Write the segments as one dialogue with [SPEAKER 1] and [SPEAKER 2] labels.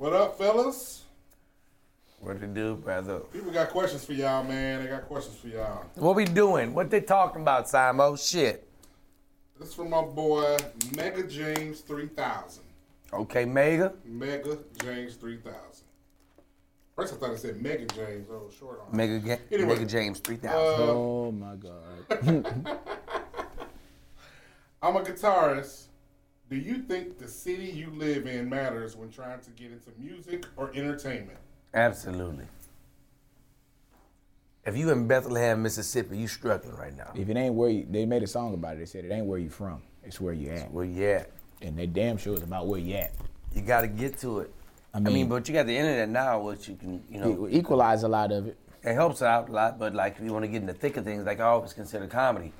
[SPEAKER 1] What up, fellas?
[SPEAKER 2] What to do, brother?
[SPEAKER 1] People got questions for y'all, man. They got questions for y'all.
[SPEAKER 2] What we doing? What they talking about, Simo? Shit.
[SPEAKER 1] This is from my boy Mega James 3000.
[SPEAKER 2] Okay, Mega.
[SPEAKER 1] Mega James 3000. First, I thought it said Mega James. Oh, short on.
[SPEAKER 2] Mega, Ga-
[SPEAKER 1] Anyway.
[SPEAKER 2] Mega James 3000.
[SPEAKER 3] Uh, oh my God.
[SPEAKER 1] I'm a guitarist. Do you think the city you live in matters when trying to get into music or entertainment?
[SPEAKER 2] Absolutely. If you in Bethlehem, Mississippi, you struggling right now.
[SPEAKER 3] if it ain't where you, they made a song about it. They said it ain't where you from. It's where you at.
[SPEAKER 2] Where you at?
[SPEAKER 3] And they damn sure is about where you at.
[SPEAKER 2] You got to get to it.
[SPEAKER 3] I
[SPEAKER 2] I mean,
[SPEAKER 3] mean-
[SPEAKER 2] but you got the internet now, which you can, you know,
[SPEAKER 3] It equalize a lot of it.
[SPEAKER 2] it helps out a lot. But like, if you want to get in the thick of things, like I always consider comedy,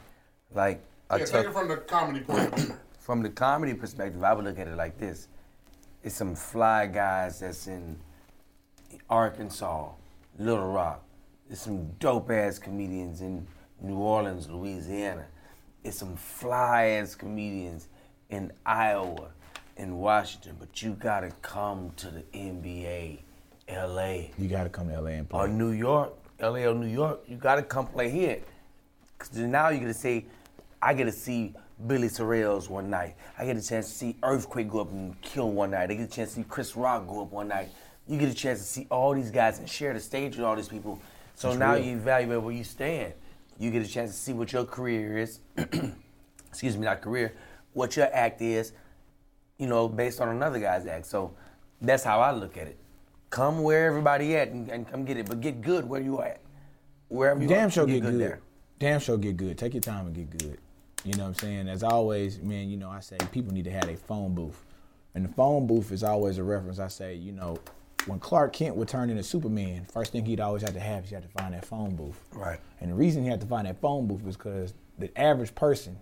[SPEAKER 2] like a
[SPEAKER 1] Yeah,
[SPEAKER 2] tough-
[SPEAKER 1] take it from the comedy point of view.
[SPEAKER 2] From the comedy perspective, I would look at it like this: it's some fly guys that's in Arkansas, Little Rock. It's some dope ass comedians in New Orleans, Louisiana. It's some fly ass comedians in Iowa, in Washington. But you gotta come to the NBA, LA,
[SPEAKER 3] You got to come to LA and play.
[SPEAKER 2] or New York, LA or New York. You gotta come play here. Cause now you get to say, I get to see Billy Sorrells one night. I get a chance to see Earthquake go up and kill one night. I get a chance to see Chris Rock go up one night. You get a chance to see all these guys and share the stage with all these people. So
[SPEAKER 3] That's
[SPEAKER 2] now
[SPEAKER 3] real.
[SPEAKER 2] you evaluate where you stand. You get a chance to see what your career is. Excuse me, not career. What your act is. You know, based on another guy's act. So that's how I look at it. Come where everybody at and, and come get it, but get good where you at. Wherever you
[SPEAKER 3] Damn
[SPEAKER 2] are,
[SPEAKER 3] sure get good.
[SPEAKER 2] there.
[SPEAKER 3] Damn sure get good. Take your time and get good. You know what I'm saying? As always, man, you know, I say people need to have a phone booth. And the phone booth is always a reference. I say, you know, when Clark Kent would turn into Superman, first thing he'd always have to have is he had to find that phone booth.
[SPEAKER 2] Right.
[SPEAKER 3] And the reason he had to find that phone booth was because the average person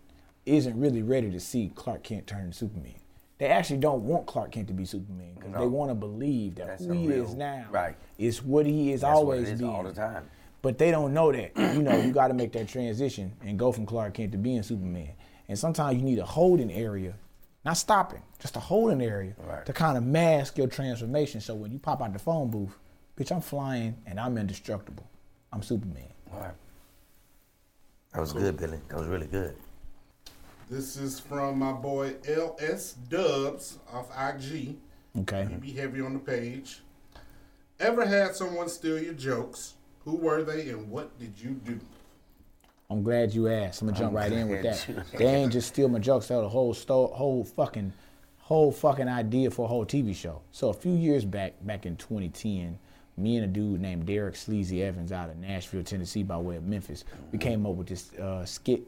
[SPEAKER 3] isn't really ready to see Clark Kent turn into Superman. They actually don't want Clark Kent to be Superman because
[SPEAKER 2] No.
[SPEAKER 3] they want to believe that
[SPEAKER 2] That's
[SPEAKER 3] who he
[SPEAKER 2] real-
[SPEAKER 3] is now
[SPEAKER 2] right.
[SPEAKER 3] is what he is
[SPEAKER 2] That's what
[SPEAKER 3] always been
[SPEAKER 2] all the time.
[SPEAKER 3] But they don't know that. You know, you got to make that transition and go from Clark Kent to being Superman. And sometimes you need a holding area, not stopping, just a holding area
[SPEAKER 2] Right.
[SPEAKER 3] to kind of mask your transformation. So when you pop out the phone booth, bitch, I'm flying and I'm indestructible. I'm Superman.
[SPEAKER 2] All right. That was good, Billy. That was really good.
[SPEAKER 1] This is from my boy LS Dubs off IG.
[SPEAKER 3] Okay.
[SPEAKER 1] He be heavy on the page. Ever had someone steal your jokes? Who were they and what did you do?
[SPEAKER 3] I'm glad you asked. I'm gonna jump
[SPEAKER 2] I'm
[SPEAKER 3] right in with that. They ain't just steal my jokes. They had a whole sto- whole fucking, whole fucking idea for a whole TV show. So a few years back, back in 2010, me and a dude named Derek Sleazy Evans out of Nashville, Tennessee, by way of Memphis, we came up with this uh, skit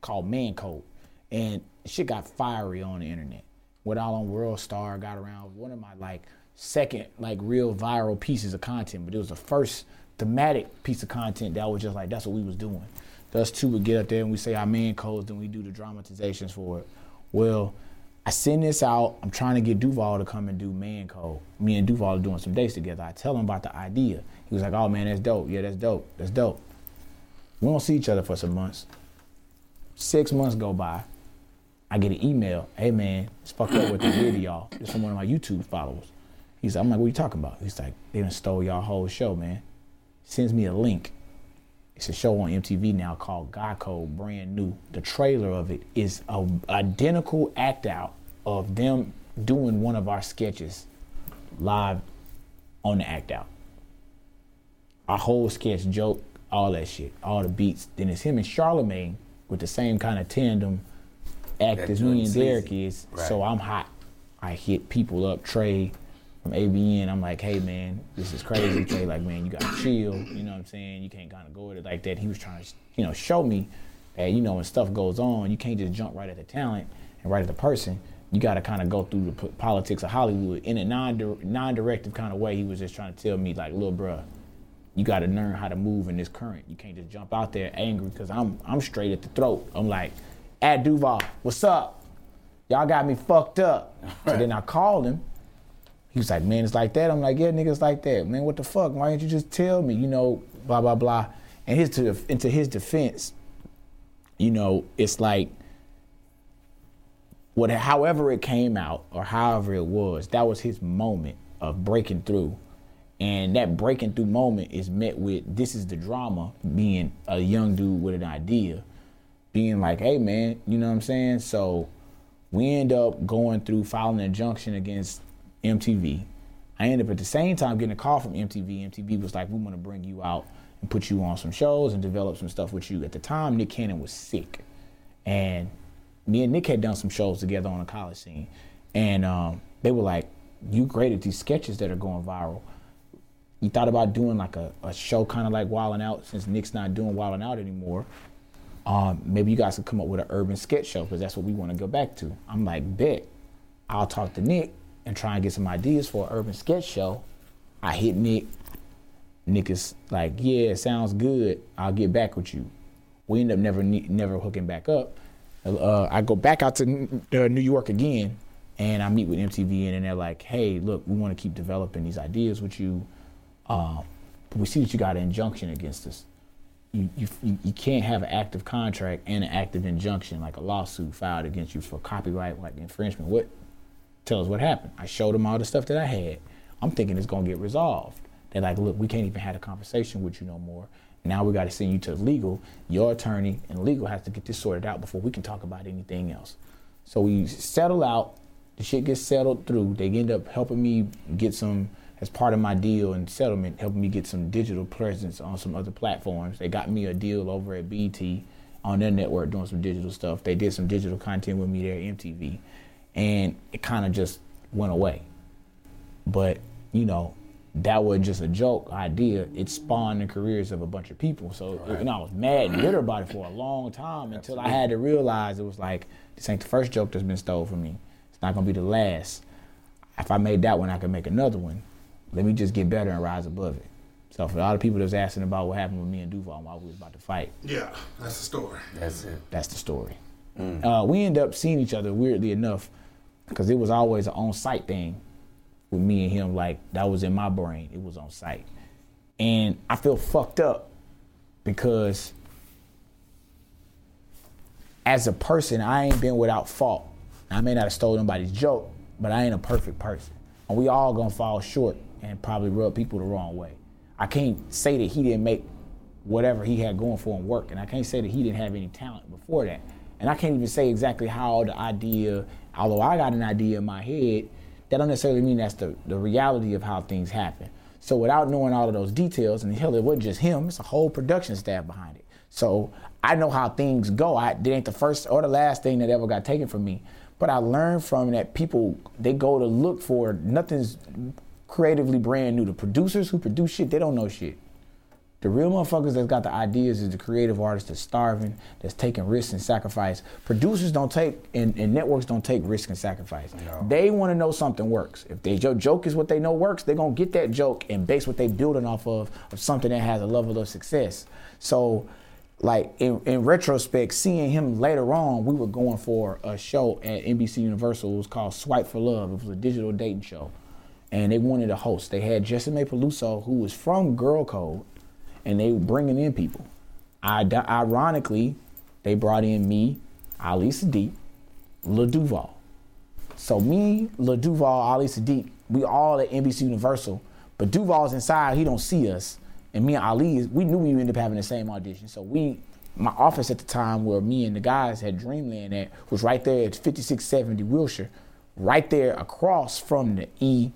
[SPEAKER 3] called Man Code, and shit got fiery on the internet. Went all on World Star, got around one of my like second like real viral pieces of content, but it was the first thematic piece of content that was just like that's what we was doing. Us two would get up there and we say our man codes, and we do the dramatizations for it. Well, I send this out. I'm trying to get Duval to come and do man code. Me and Duval are doing some dates together. I tell him about the idea. He was like, "Oh man, that's dope. Yeah, that's dope. That's dope." We don't see each other for some months. Six months go by. I get an email. Hey man, it's fucked up what they did to y'all. It's from one of my YouTube followers. He's like, I'm like, what are you talking about? He's like, they done stole y'all whole show, man. Sends me a link. It's a show on MTV now called Guy Code, brand new. The trailer of it is a identical act out of them doing one of our sketches live on the act out. Our whole sketch joke, all that shit, all the beats. Then it's him and Charlamagne with the same kind of tandem act
[SPEAKER 2] That
[SPEAKER 3] as me and. Derek is.
[SPEAKER 2] Right.
[SPEAKER 3] So I'm hot. I hit people up, Trey from ABN. I'm like, hey man, this is crazy. Trey, like, man, you gotta chill. You know what I'm saying? You can't kind of go at it like that. He was trying to, you know, show me that, you know, when stuff goes on, you can't just jump right at the talent and right at the person. You got to kind of go through the p- politics of Hollywood in a non non-directive kind of way. He was just trying to tell me, like, little bruh, you got to learn how to move in this current. You can't just jump out there angry because I'm I'm straight at the throat. I'm like, at Duval, what's up? Y'all got me fucked up. So then I called him. He was like, man, it's like that. I'm like, yeah, niggas like that. Man, what the fuck? Why didn't you just tell me? You know, blah blah blah. And his to into his defense, you know, it's like what however it came out or however it was, that was his moment of breaking through. And that breaking through moment is met with this is the drama being a young dude with an idea, being like, hey man, you know what I'm saying? So we end up going through filing an injunction against MTV. I ended up at the same time getting a call from MTV. MTV was like, we want to bring you out and put you on some shows and develop some stuff with you. At the time, Nick Cannon was sick. And me and Nick had done some shows together on the college scene. And um, they were like, you great at these sketches that are going viral. You thought about doing like a, a show kind of like Wildin' Out since Nick's not doing Wildin' Out anymore. Um, maybe you guys could come up with an urban sketch show because that's what we want to go back to. I'm like, bet. I'll talk to Nick and try and get some ideas for an urban sketch show. I hit Nick. Nick is like, yeah, sounds good. I'll get back with you. We end up never never hooking back up. Uh, I go back out to uh, New York again, and I meet with MTV, and they're like, hey, look, we want to keep developing these ideas with you. Uh, but we see that you got an injunction against us. You, you, you can't have an active contract and an active injunction, like a lawsuit filed against you for copyright like infringement. What? Tell us what happened. I showed them all the stuff that I had. I'm thinking it's gonna get resolved. They're like, look, we can't even have a conversation with you no more. Now we got to send you to legal. Your attorney and legal has to get this sorted out before we can talk about anything else. So we settle out. The shit gets settled through. They end up helping me get some as part of my deal and settlement, helping me get some digital presence on some other platforms. They got me a deal over at BT on their network doing some digital stuff. They did some digital content with me there at MTV. And it kind of just went away. But, you know, that was just a joke idea. It spawned the careers of a bunch of people. So right. you know, I was mad and bitter about it for a long time until I had to realize it was like this ain't the first joke that's been stole from me. It's not gonna be the last. If I made that one, I could make another one. Let me just get better and rise above it. So for a lot of people that's asking about what happened with me and Duval while we was about to fight.
[SPEAKER 1] Yeah, that's the story.
[SPEAKER 2] That's it.
[SPEAKER 3] That's the story. Mm. Uh, we end up seeing each other weirdly enough because it was always an on-site thing with me and him. Like that was in my brain. It was on site, and I feel fucked up because as a person, I ain't been without fault. I may not have stole nobody's joke, but I ain't a perfect person, and we all gonna fall short and probably rub people the wrong way. I can't say that he didn't make whatever he had going for him work, and I can't say that he didn't have any talent before that. And I can't even say exactly how the idea, although I got an idea in my head, that don't necessarily mean that's the, the reality of how things happen. So without knowing all of those details, and hell, it wasn't just him, it's a whole production staff behind it. So I know how things go. I it ain't the first or the last thing that ever got taken from me. But I learned from that people they go to look for nothing's creatively brand new. The producers who produce shit, they don't know shit. The real motherfuckers that's got the ideas is the creative artists that's starving, that's taking risks and sacrifice. Producers don't take and, and networks don't take risk and sacrifice. No. They want to know something works. If they joke is what they know works, they're gonna get that joke and base what they building off of of something that has a level of success. So like in, in retrospect, seeing him later on, we were going for a show at NBC Universal. It was called Swipe for Love. It was a digital dating show. And they wanted a host. They had Jessimae Peluso, who was from Girl Code, and they were bringing in people. I, ironically, they brought in me, Ali Siddiq, Lil Duval. So me, Lil Duval, Ali Siddiq, we all at NBC Universal, but Duval's inside, he don't see us. And me and Ali, we knew we would end up having the same audition. So we, my office at the time where me and the guys had Dreamland at was right there at 5670 Wilshire, right there across from the E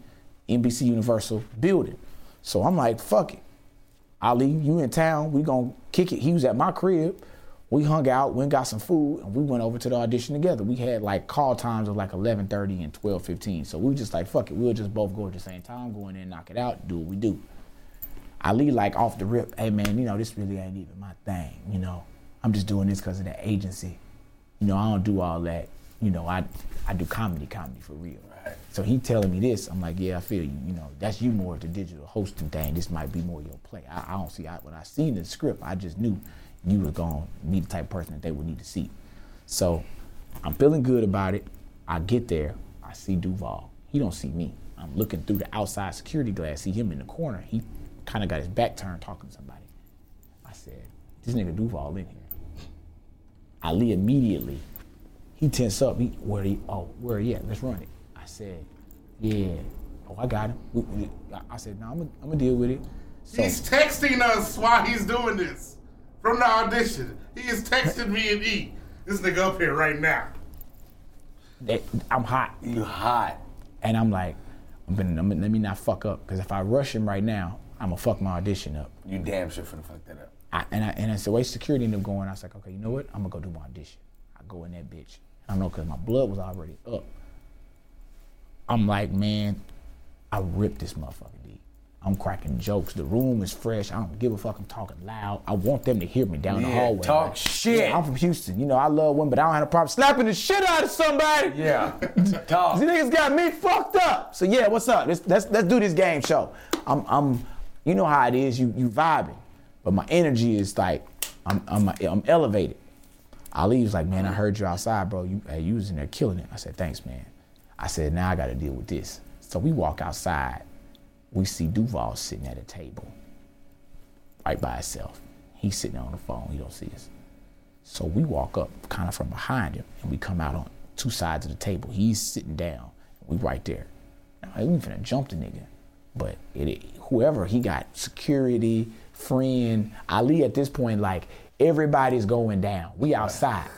[SPEAKER 3] NBC Universal building. So I'm like, fuck it. Ali, you in town, we gonna kick it. He was at my crib. We hung out, went got some food, and we went over to the audition together. We had like call times of like 11:30 and 12:15. So we just like fuck it, we'll just both go at the same time, go in there, knock it out, do what we do. Ali like off the rip, hey man, you know this really ain't even my thing. You know, I'm just doing this because of the agency. You know, I don't do all that. You know, I I do comedy, comedy for real. So he telling me this, I'm like, yeah, I feel you. You know, that's you more the digital hosting thing. This might be more your play. I, I don't see. I, when I seen the script, I just knew you were going to be the type of person that they would need to see. So I'm feeling good about it. I get there. I see Duval. He don't see me. I'm looking through the outside security glass. See him in the corner. He kind of got his back turned talking to somebody. I said, this nigga Duval in here. Ali immediately, he tense up. He, where he, oh, where he at? Let's run it said, yeah, Oh, I got him. We- we- I- I said, no, I'm gonna I'm deal with it. So
[SPEAKER 1] He's texting us while he's doing this from the audition. He is texting me and E. This nigga up here right now.
[SPEAKER 3] that- I'm hot.
[SPEAKER 2] You hot.
[SPEAKER 3] And I'm like, I'm gonna, I'm gonna- let me not fuck up. Because if I rush him right now, I'm gonna fuck my audition up.
[SPEAKER 2] You damn sure finna fuck that up.
[SPEAKER 3] I, and I, and it's the way security ended up going. I was like, okay, you know what? I'm gonna go do my audition. I go in that bitch. I don't know because my blood was already up. I'm like, man, I ripped this motherfucker deep. I'm cracking jokes. The room is fresh. I don't give a fuck. I'm talking loud. I want them to hear me down the hallway.
[SPEAKER 2] talk
[SPEAKER 3] Like,
[SPEAKER 2] shit.
[SPEAKER 3] yeah, I'm from Houston. You know, I love women, but I don't have a problem slapping the shit out of somebody.
[SPEAKER 2] Yeah. talk.
[SPEAKER 3] These niggas got me fucked up. So yeah, what's up? Let's let's, let's do this game show. I'm I'm you know how it is. You you vibing, but my energy is like I'm I'm I'm elevated. Ali was like, man, I heard you outside, bro. You hey, you was in there killing it. I said, thanks, man. I said, now I got to deal with this. So we walk outside. We see Duval sitting at a table, right by himself. He's sitting on the phone. He don't see us. So we walk up kind of from behind him and we come out on two sides of the table. He's sitting down. We right there. Now, we finna jump the nigga. But it, it- whoever he got, security, friend, Ali at this point, like everybody's going down. We outside.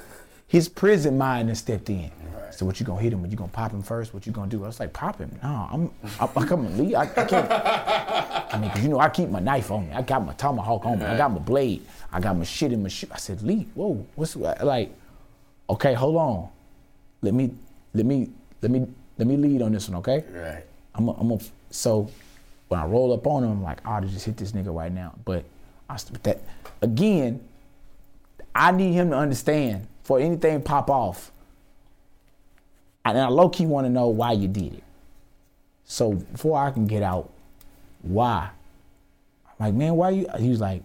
[SPEAKER 3] His prison mind has stepped in. So what you gonna hit him? What you gonna pop him first? What you gonna do? I was like, pop him. No, I'm, I'm, I'm coming leave. I, I can't. I mean, 'cause you know, I keep my knife on me. I got my tomahawk on me. I got my blade. I got my shit in my shoe. I said, Lee, whoa, what's like? Okay, hold on. Let me, let me, let me, let me lead on this one, okay?
[SPEAKER 2] Right.
[SPEAKER 3] I'm a, I'm a, so when I roll up on him, I'm like, I ought to just hit this nigga right now. But I, that again, I need him to understand for anything pop off. And I low key want to know why you did it. So before I can get out, why? I'm like, man, why you? He was like,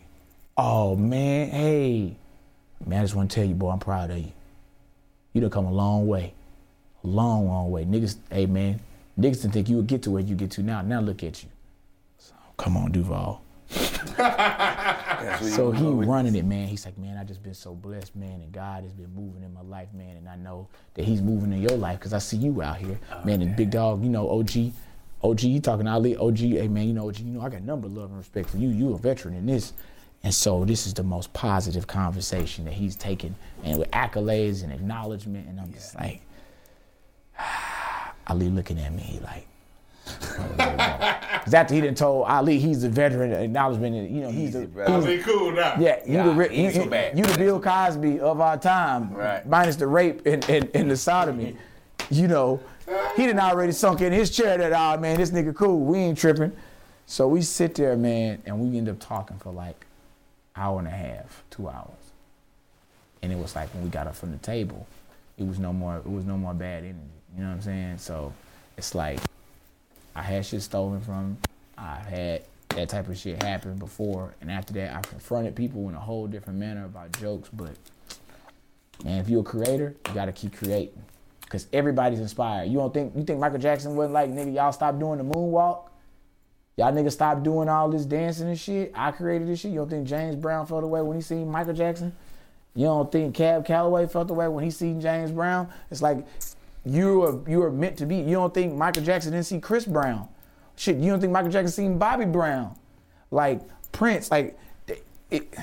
[SPEAKER 3] oh man, hey, man, I just want to tell you, boy, I'm proud of you. You done come a long way, a long, long way. Niggas, hey man, niggas didn't think you would get to where you get to now. Now look at you. So, come on, Duval. So he running it, man. He's like, man, I just been so blessed, man, and God has been moving in my life, man, and I know that He's moving in your life because I see you out here, man. And big dog, you know, OG, OG, you talking Ali, OG, hey man, you know, OG, you know, I got number love and respect for you. You a veteran in this, and so this is the most positive conversation that he's taken, and with accolades and acknowledgement, and I'm just like, Ali looking at me, he like. Because after he done told Ali he's a veteran acknowledgement, and, you know, he's
[SPEAKER 2] Easy,
[SPEAKER 3] a,
[SPEAKER 2] brother.
[SPEAKER 1] I cool now.
[SPEAKER 3] yeah, you
[SPEAKER 2] Nah,
[SPEAKER 3] the
[SPEAKER 2] he ain't
[SPEAKER 3] you,
[SPEAKER 2] so bad.
[SPEAKER 3] you the Bill Cosby of our time,
[SPEAKER 2] Right.
[SPEAKER 3] minus the rape and, and, and the sodomy. You know, he done already sunk in his chair that, ah, man, this nigga cool. We ain't tripping. So we sit there, man, and we end up talking for like hour and a half, two hours. And it was like when we got up from the table, it was no more, it was no more bad energy. You know what I'm saying? So it's like I had shit stolen from. I've had that type of shit happen before, and after that, I confronted people in a whole different manner about jokes. But man, if you're a creator, you gotta keep creating, cause everybody's inspired. You don't think you think Michael Jackson wasn't like nigga? Y'all stop doing the moonwalk. Y'all niggas stop doing all this dancing and shit. I created this shit. You don't think James Brown felt away when he seen Michael Jackson? You don't think Cab Calloway felt away when he seen James Brown? It's like you are you are meant to be. You don't think Michael Jackson didn't see Chris Brown? Shit, you don't think Michael Jackson seen Bobby Brown? Like Prince, like it,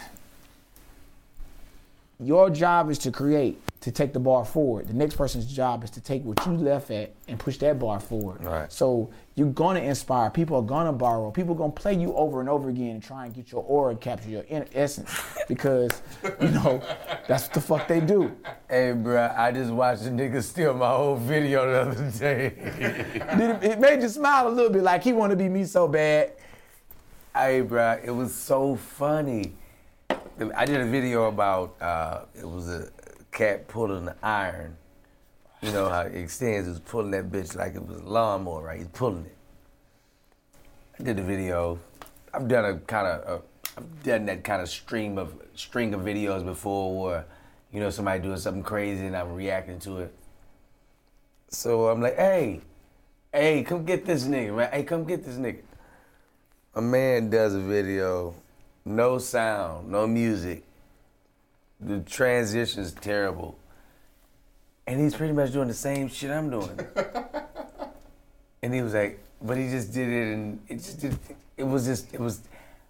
[SPEAKER 3] your job is to create, to take the bar forward. The next person's job is to take what you left at and push that bar forward.
[SPEAKER 2] Right.
[SPEAKER 3] So you're gonna inspire. People are gonna borrow. People are gonna play you over and over again and try and get your aura capture your inner essence because you know that's what the fuck they do.
[SPEAKER 2] Hey, bro, I just watched a nigga steal my whole video the other day.
[SPEAKER 3] It, it made you smile a little bit, like he want to be me so bad.
[SPEAKER 2] hey, bro, it was so funny. I did a video about uh, it was a cat pulling the iron. You know how it extends. He was pulling that bitch like it was a lawnmower, right? He's pulling it. I did a video. I've done a kind of, I've done that kind of stream of string of videos before, where you know somebody doing something crazy and I'm reacting to it. So I'm like, hey, hey, come get this nigga, man. Hey, come get this nigga. A man does a video, no sound, no music. The transition's terrible. And he's pretty much doing the same shit I'm doing. and he was like, but he just did it, and it just did. It was just. It was.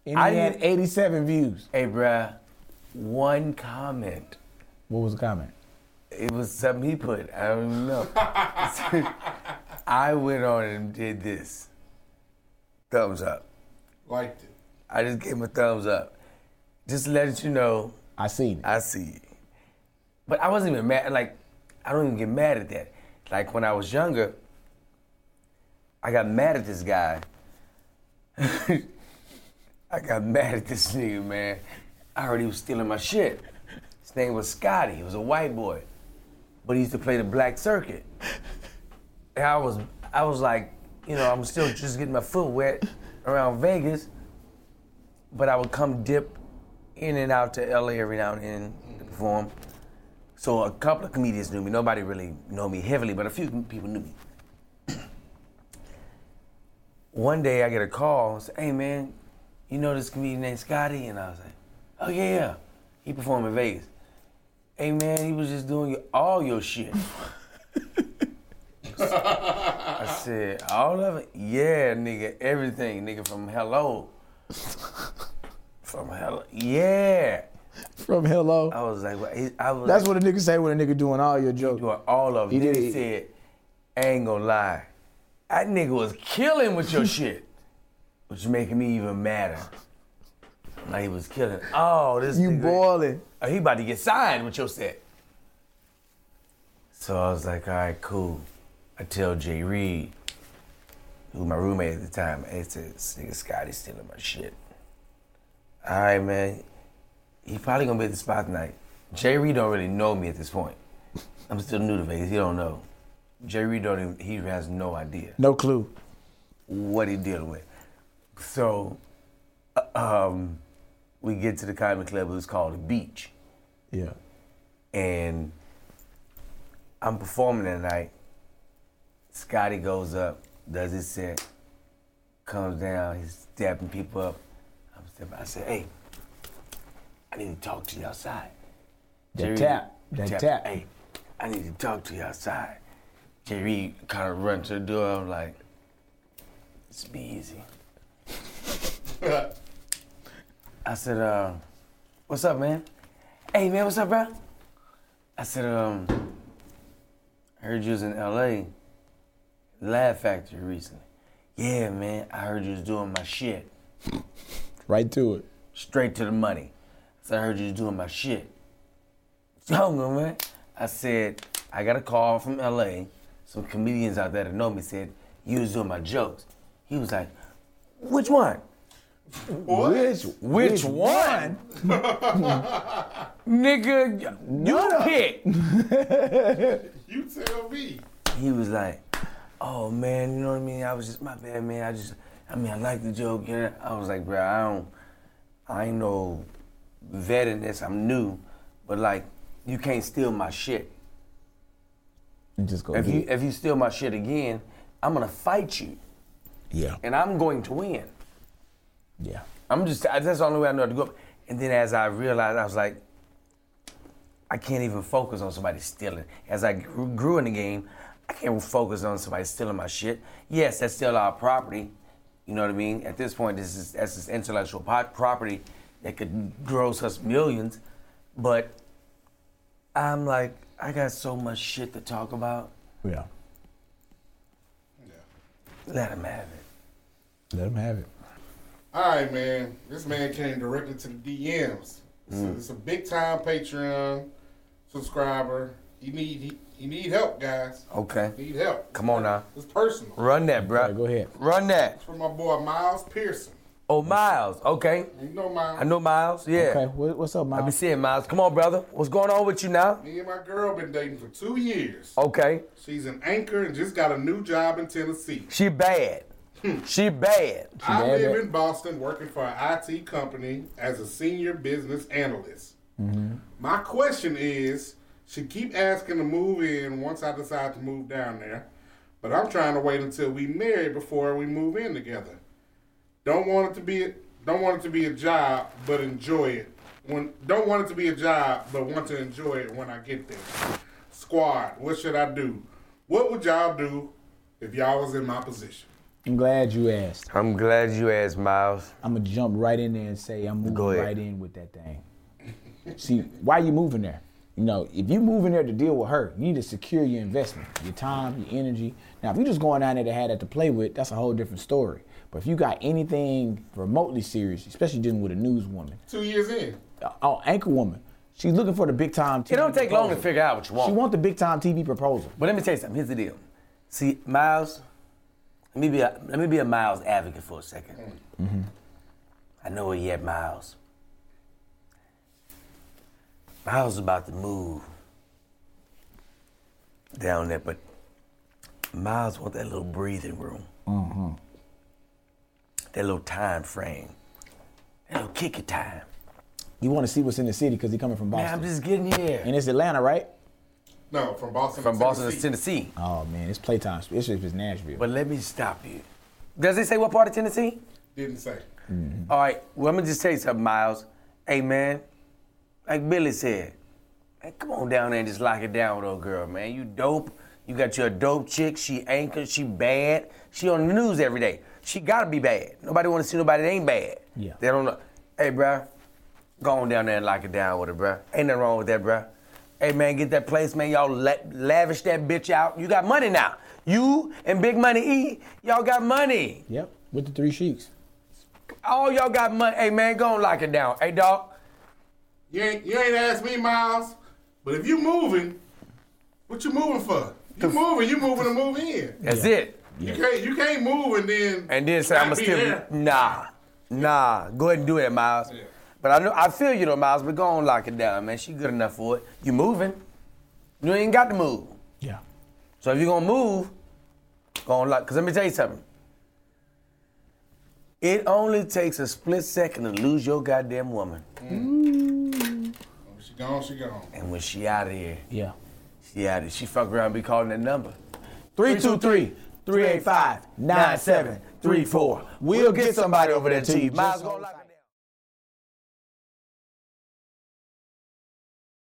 [SPEAKER 3] And
[SPEAKER 2] I
[SPEAKER 3] had 87 views.
[SPEAKER 2] Hey, bruh, one comment.
[SPEAKER 3] What was the comment?
[SPEAKER 2] It was something he put. I don't even know. I went on and did this. Thumbs up.
[SPEAKER 1] Liked it.
[SPEAKER 2] I just gave him a thumbs up. Just to let you know,
[SPEAKER 3] I seen it.
[SPEAKER 2] I see you. But I wasn't even mad. Like, I don't even get mad at that. Like, when I was younger, I got mad at this guy. I got mad at this nigga, man. I heard he was stealing my shit. His name was Scotty. He was a white boy. But he used to play the black circuit. And I was, I was like, you know, I'm still just getting my foot wet around Vegas. But I would come dip in and out to LA every now and then to perform. So a couple of comedians knew me. Nobody really know me heavily, but a few people knew me. One day I get a call and say, hey man, you know this comedian named Scotty? And I was like, oh yeah, yeah. He performed in Vegas. Hey man, he was just doing all your shit. I said, all of it? Yeah, nigga, everything, nigga, from hello. From hello. Yeah.
[SPEAKER 3] From Hello.
[SPEAKER 2] I was like, what? He- I was
[SPEAKER 3] That's
[SPEAKER 2] like,
[SPEAKER 3] what a nigga say when a nigga doing all your jokes.
[SPEAKER 2] doing all of it.
[SPEAKER 3] He did
[SPEAKER 2] he said, I ain't gonna lie. That nigga was killing with your shit. Which making me even madder. Like he was killing. Oh, this
[SPEAKER 3] You
[SPEAKER 2] nigga-
[SPEAKER 3] boiling.
[SPEAKER 2] Oh, he about to get signed with your set. So I was like, all right, cool. I tell Jay Reed, who was my roommate at the time, hey, said, this nigga Scotty stealing my shit. All right, man. He probably gonna be at the spot tonight. Jay Reed don't really know me at this point. I'm still new to Vegas. He don't know. Jay Reed don't even, he has no idea
[SPEAKER 3] No clue.
[SPEAKER 2] what he dealing with. So, uh, um, we get to the comedy club. It was called the Beach
[SPEAKER 3] Yeah.
[SPEAKER 2] and I'm performing that night. Scotty goes up, does his set, comes down, he's stepping people up. I'm stepping. I said, "Hey, I need to talk to you outside."
[SPEAKER 3] That
[SPEAKER 2] Jerry-
[SPEAKER 3] tap. That tap.
[SPEAKER 2] Hey, I need to talk to you outside. Jerry kind of run to the door. I'm like, "It's be easy." I said, uh, "What's up, man?" Hey, man, what's up, bro? I said, um, I heard you was in LA, Laugh Factory recently. Yeah, man, I heard you was doing my shit.
[SPEAKER 3] Right to it.
[SPEAKER 2] Straight to the money. I said, I heard you doing my shit. Younger, man. I said, I got a call from LA. Some comedians out there that know me said, you was doing my jokes. He was like, which one?
[SPEAKER 1] What?
[SPEAKER 3] Which,
[SPEAKER 2] Which one? Nigga, you pick.
[SPEAKER 1] You tell me.
[SPEAKER 2] he was like, "Oh man, you know what I mean? I was just my bad, man. I just, I mean, I like the joke. Yeah. I was like, bro, I don't, I ain't no vet in this. I'm new, but like, you can't steal my shit.
[SPEAKER 3] And just go
[SPEAKER 2] If
[SPEAKER 3] get
[SPEAKER 2] you
[SPEAKER 3] it.
[SPEAKER 2] if you steal my shit again, I'm gonna fight you,
[SPEAKER 3] Yeah.
[SPEAKER 2] and I'm going to win.
[SPEAKER 3] Yeah.
[SPEAKER 2] I'm just that's the only way I know how to go. And then as I realized, I was like, I can't even focus on somebody stealing. As I grew grew in the game, I can't focus on somebody stealing my shit. Yes, that's still our property. You know what I mean? At this point, this is that's this intellectual po- property that could gross us millions. But I'm like, I got so much shit to talk about.
[SPEAKER 3] Yeah. yeah.
[SPEAKER 2] Let him have it.
[SPEAKER 3] Let him have it.
[SPEAKER 1] All right, man. This man came directly to the DMs. It's, a, mm. it's a big time Patreon subscriber. He need he, he need help, guys.
[SPEAKER 2] Okay,
[SPEAKER 1] Need help.
[SPEAKER 2] come on now,
[SPEAKER 1] It's personal.
[SPEAKER 2] run that, bro.
[SPEAKER 3] All right, go ahead.
[SPEAKER 2] Run that.
[SPEAKER 1] It's from my boy Miles Pearson.
[SPEAKER 2] Oh, Miles. Okay.
[SPEAKER 1] You know Miles.
[SPEAKER 2] I know Miles. Yeah.
[SPEAKER 3] Okay. What, what's up, Miles?
[SPEAKER 2] I be
[SPEAKER 3] Miles?
[SPEAKER 2] seeing Miles. Come on, brother. What's going on with you now?
[SPEAKER 1] Me and my girl been dating for two years.
[SPEAKER 2] Okay.
[SPEAKER 1] She's an anchor and just got a new job in Tennessee.
[SPEAKER 2] She bad. Hmm. she bad.
[SPEAKER 1] I
[SPEAKER 3] bad,
[SPEAKER 1] live
[SPEAKER 3] bad?
[SPEAKER 1] in Boston working for an IT company as a senior business analyst. Mm-hmm. My question is, she keep asking to move in once I decide to move down there, but I'm trying to wait until we marry before we move in together. Don't want it to be don't want it to be a job, but enjoy it. When don't want it to be a job, but want to enjoy it when I get there. Squad, what should I do? What would y'all do if y'all was in my position?
[SPEAKER 3] I'm glad you asked.
[SPEAKER 2] I'm glad you asked, Miles.
[SPEAKER 3] I'm gonna jump right in there and say I'm moving
[SPEAKER 2] Go
[SPEAKER 3] right in with that thing. See, why you moving there? You know, if you moving there to deal with her, you need to secure your investment, your time, your energy. Now, if you're just going down there to have that to play with, that's a whole different story. But if you got anything remotely serious, especially dealing with a newswoman,
[SPEAKER 1] Two years in.
[SPEAKER 3] Uh, oh, anchor woman, she's looking for the big time. TV
[SPEAKER 2] It don't take long to figure out what you want.
[SPEAKER 3] She want the big time TV proposal.
[SPEAKER 2] But let me tell you something. Here's the deal. See, Miles, let me be a, let me be a Miles advocate for a 2nd mm-hmm. I know where you at, Miles. Miles is about to move down there, but Miles want that little breathing room. Mm-hmm. That little time frame. That little kick it time.
[SPEAKER 3] You want to see what's in the city because he coming from Boston.
[SPEAKER 2] Man, I'm just getting here.
[SPEAKER 3] and it's Atlanta, right?
[SPEAKER 1] No, from Boston.
[SPEAKER 2] From
[SPEAKER 1] to
[SPEAKER 2] Boston to
[SPEAKER 1] Tennessee.
[SPEAKER 2] Tennessee.
[SPEAKER 3] Oh man, it's playtime. It's just it's Nashville.
[SPEAKER 2] But let me stop you. Does it say what part of Tennessee?
[SPEAKER 1] Didn't say. Mm-hmm.
[SPEAKER 2] All right, well, I'm gonna just tell you something, Miles. Hey, man, like Billy said, come on down there and just lock it down with old girl, man. You dope. You got your dope chick. She anchored. She bad. She on the news every day. She gotta be bad. Nobody wanna see nobody that ain't bad.
[SPEAKER 3] Yeah.
[SPEAKER 2] They don't know. Hey, bruh, go on down there and lock it down with her, bruh. Ain't nothing wrong with that, bruh. Hey, man, get that place, man. Y'all la- lavish that bitch out. You got money now. You and Big Money E, y'all got money.
[SPEAKER 3] yep, with the three sheiks.
[SPEAKER 2] All y'all got money. Hey man, go and lock it down. Hey dog.
[SPEAKER 1] You ain't you ain't asked me, Miles. But if you moving, what you moving for? You moving, you moving to move in.
[SPEAKER 2] That's it.
[SPEAKER 1] You can't you can't move and then
[SPEAKER 2] And then say I'ma
[SPEAKER 1] be
[SPEAKER 2] still
[SPEAKER 1] there.
[SPEAKER 2] nah. Nah. Go ahead and do that, Miles.
[SPEAKER 1] Yeah.
[SPEAKER 2] But I know I feel you though, Miles, but go on lock it down, man. She good enough for it. You moving. You ain't got to move.
[SPEAKER 3] Yeah.
[SPEAKER 2] So if you're gonna move, go on lock. Cause let me tell you something. It only takes a split second to lose your goddamn woman.
[SPEAKER 1] When she gone, she gone.
[SPEAKER 2] And when she out of here,
[SPEAKER 3] Yeah.
[SPEAKER 2] she out of here. She fuck around and be calling that number.
[SPEAKER 3] 323 385 9734. We'll get somebody over there to you.
[SPEAKER 2] Miles gonna lock